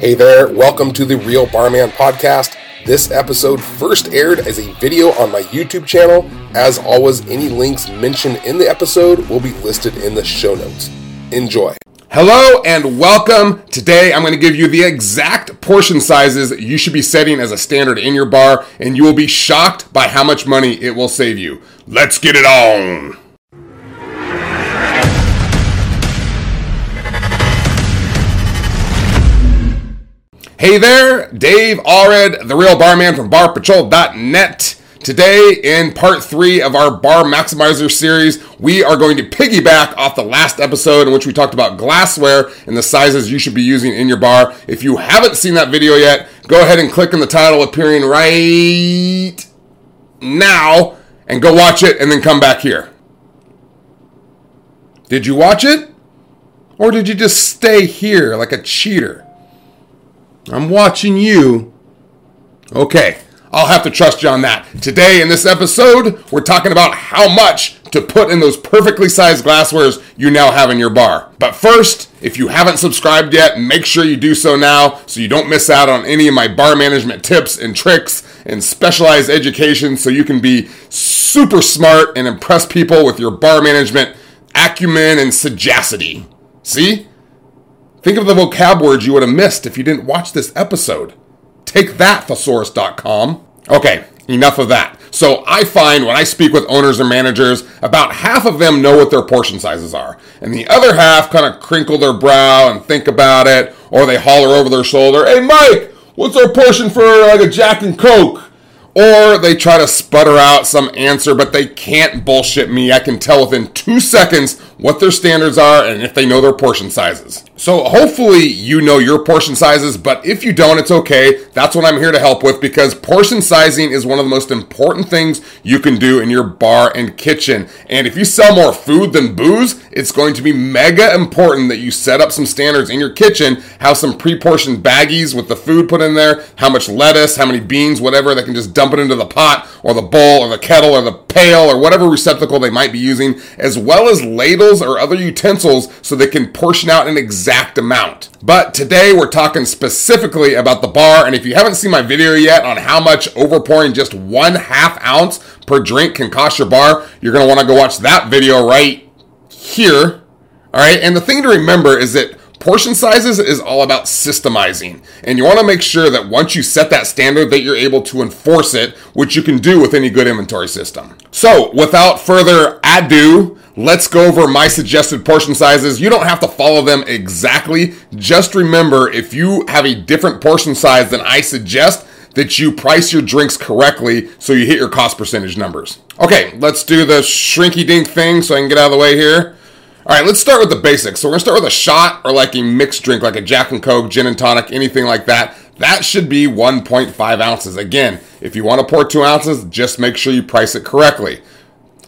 Hey there, welcome to the Real Barman Podcast. This episode first aired as a video on my YouTube channel. As always, any links mentioned in the episode will be listed in the show notes. Enjoy. Hello and welcome. Today I'm going to give you the exact portion sizes you should be setting as a standard in your bar, and you will be shocked by how much money it will save you. Let's get it on. Hey there, Dave Allred, the real barman from barpatrol.net. Today, in part three of our Bar Maximizer series, we are going to piggyback off the last episode in which we talked about glassware and the sizes you should be using in your bar. If you haven't seen that video yet, go ahead and click on the title appearing right now and go watch it and then come back here. Did you watch it? Or did you just stay here like a cheater? I'm watching you. Okay, I'll have to trust you on that. Today, in this episode, we're talking about how much to put in those perfectly sized glasswares you now have in your bar. But first, if you haven't subscribed yet, make sure you do so now so you don't miss out on any of my bar management tips and tricks and specialized education so you can be super smart and impress people with your bar management acumen and sagacity. See? Think of the vocab words you would have missed if you didn't watch this episode. Take that, thesaurus.com. Okay, enough of that. So I find when I speak with owners or managers, about half of them know what their portion sizes are. And the other half kind of crinkle their brow and think about it, or they holler over their shoulder, Hey Mike, what's our portion for like a Jack and Coke? Or they try to sputter out some answer, but they can't bullshit me. I can tell within two seconds what their standards are and if they know their portion sizes. So hopefully you know your portion sizes, but if you don't, it's okay. That's what I'm here to help with because portion sizing is one of the most important things you can do in your bar and kitchen. And if you sell more food than booze, it's going to be mega important that you set up some standards in your kitchen, have some pre-portioned baggies with the food put in there, how much lettuce, how many beans, whatever, they can just dump it into the pot or the bowl or the kettle or the pail or whatever receptacle they might be using, as well as ladles or other utensils so they can portion out an exact amount. But today we're talking specifically about the bar, and if you haven't seen my video yet on how much overpouring just one half ounce per drink can cost your bar, you're gonna wanna go watch that video right here. All right, and the thing to remember is that Portion sizes is all about systemizing, and you want to make sure that once you set that standard that you're able to enforce it, which you can do with any good inventory system. So, without further ado, let's go over my suggested portion sizes. You don't have to follow them exactly. Just remember if you have a different portion size than I suggest, that you price your drinks correctly so you hit your cost percentage numbers. Okay, let's do the shrinky dink thing so I can get out of the way here. All right, let's start with the basics. So we're gonna start with a shot or like a mixed drink, like a Jack and Coke, gin and tonic, anything like that. That should be 1.5 ounces. Again, if you want to pour two ounces, just make sure you price it correctly.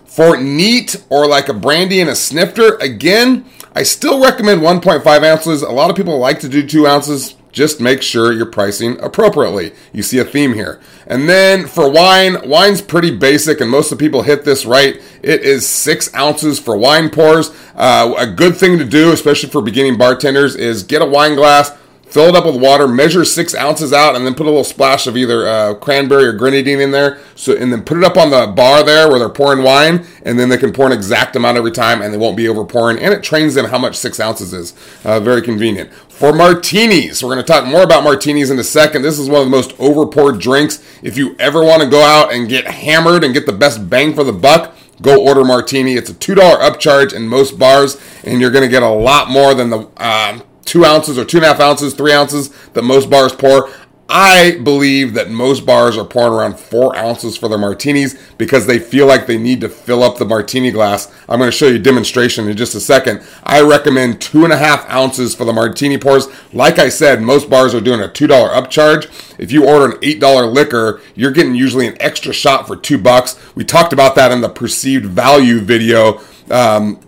For neat or like a brandy and a snifter, again, I still recommend 1.5 ounces. A lot of people like to do two ounces. Just make sure you're pricing appropriately. You see a theme here. And then for wine, wine's pretty basic, and most of the people hit this right. It is six ounces for wine pours. Uh, a good thing to do, especially for beginning bartenders, is get a wine glass, fill it up with water, measure six ounces out, and then put a little splash of either uh, cranberry or grenadine in there. So, and then put it up on the bar there where they're pouring wine, and then they can pour an exact amount every time, and they won't be over pouring. And it trains them how much six ounces is. Uh, very convenient. For martinis, we're going to talk more about martinis in a second. This is one of the most over poured drinks. If you ever want to go out and get hammered and get the best bang for the buck, go order martini. It's a $2 upcharge in most bars, and you're going to get a lot more than the uh, two ounces or two and a half ounces, three ounces that most bars pour. I believe that most bars are pouring around four ounces for their martinis because they feel like they need to fill up the martini glass. I'm going to show you a demonstration in just a second. I recommend two and a half ounces for the martini pours. Like I said, most bars are doing a $2 upcharge. If you order an $8 liquor, you're getting usually an extra shot for two bucks. We talked about that in the perceived value video. Um,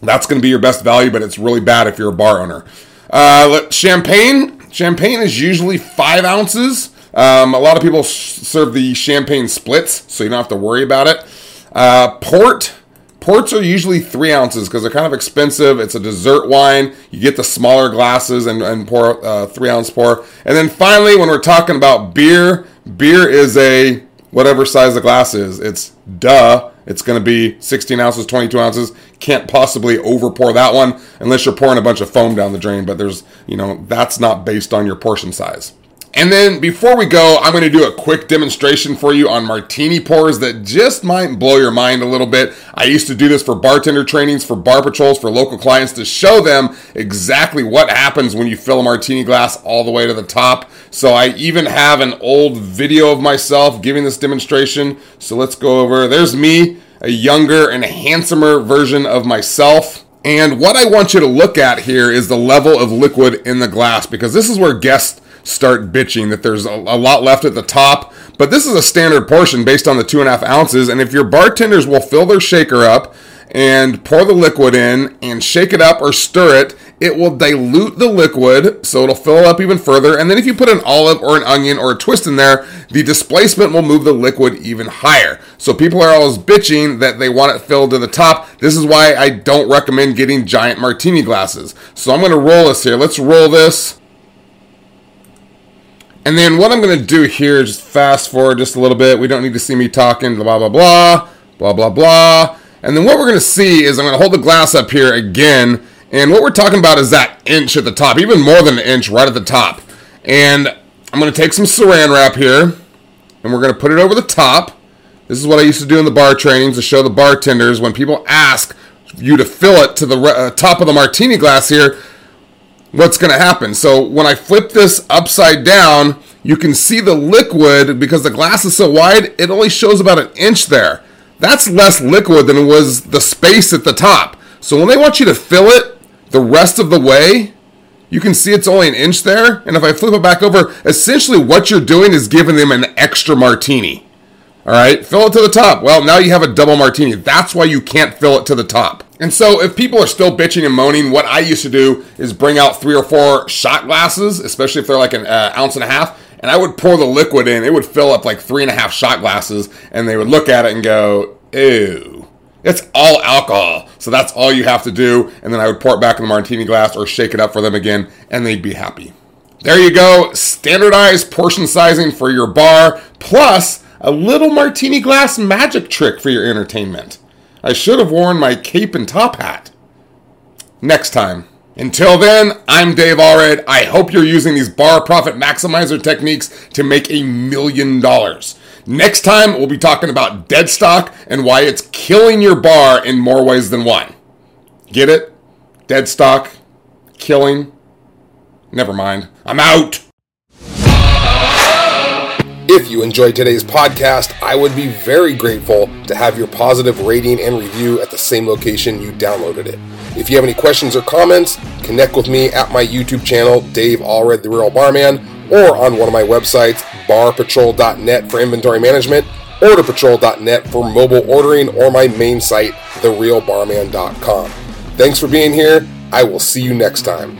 that's going to be your best value, but it's really bad if you're a bar owner. Uh, champagne. Champagne is usually five ounces. Um, a lot of people serve the champagne splits, so you don't have to worry about it. Uh, port Ports are usually three ounces because they're kind of expensive. It's a dessert wine. You get the smaller glasses and, and pour uh, three ounce pour. And then finally, when we're talking about beer, beer is a whatever size the glass is. It's duh. It's going to be 16 ounces, 22 ounces. Can't possibly over pour that one unless you're pouring a bunch of foam down the drain. But there's, you know, that's not based on your portion size. And then before we go, I'm going to do a quick demonstration for you on martini pours that just might blow your mind a little bit. I used to do this for bartender trainings, for bar patrols, for local clients to show them exactly what happens when you fill a martini glass all the way to the top. So I even have an old video of myself giving this demonstration. So let's go over. There's me, a younger and a handsomer version of myself. And what I want you to look at here is the level of liquid in the glass because this is where guests start bitching that there's a, a, lot left at the top. But this is a standard portion based on the two and a half ounces. And if your bartenders will fill their shaker up and pour the liquid in and shake it up or stir it, it will dilute the liquid so it'll fill up even further. And then if you put an olive or an onion or a twist in there, the displacement will move the liquid even higher. So people are always bitching that they want it filled to the top. This is why I don't recommend getting giant martini glasses. So I'm to roll this here. Let's roll this. And then what I'm going to do here is just fast forward just a little bit. We don't need to see me talking, blah, blah, blah, blah, blah, blah. And then what we're going to see is I'm going to hold the glass up here again. And what we're talking about is that inch at the top, even more than an inch right at the top. And I'm going to take some saran wrap here and we're going to put it over the top. This is what I used to do in the bar trainings to show the bartenders when people ask you to fill it to the uh, top of the martini glass here what's going to happen. So when I flip this upside down, you can see the liquid because the glass is so wide, it only shows about an inch there. That's less liquid than was the space at the top. So when they want you to fill it the rest of the way, you can see it's only an inch there. And if I flip it back over, essentially what you're doing is giving them an extra martini. All right, fill it to the top. Well, now you have a double martini. That's why you can't fill it to the top. And so, if people are still bitching and moaning, what I used to do is bring out three or four shot glasses, especially if they're like an uh, ounce and a half, and I would pour the liquid in. It would fill up like three and a half shot glasses, and they would look at it and go, ew. It's all alcohol. So that's all you have to do. And then I would pour it back in the martini glass or shake it up for them again, and they'd be happy. There you go. Standardized portion sizing for your bar, plus a little martini glass magic trick for your entertainment. I should have worn my cape and top hat. Next time. Until then, I'm Dave Allred. I hope you're using these bar profit maximizer techniques to make a million dollars. Next time, we'll be talking about dead stock and why it's killing your bar in more ways than one. Get it? Dead stock? Killing? Never mind. I'm out. If you enjoyed today's podcast, I would be very grateful to have your positive rating and review at the same location you downloaded it. If you have any questions or comments, connect with me at my YouTube channel, Dave Allred, The Real Barman, or on one of my websites, barpatrol.net for inventory management, orderpatrol.net for mobile ordering, or my main site, therealbarman.com. Thanks for being here. I will see you next time.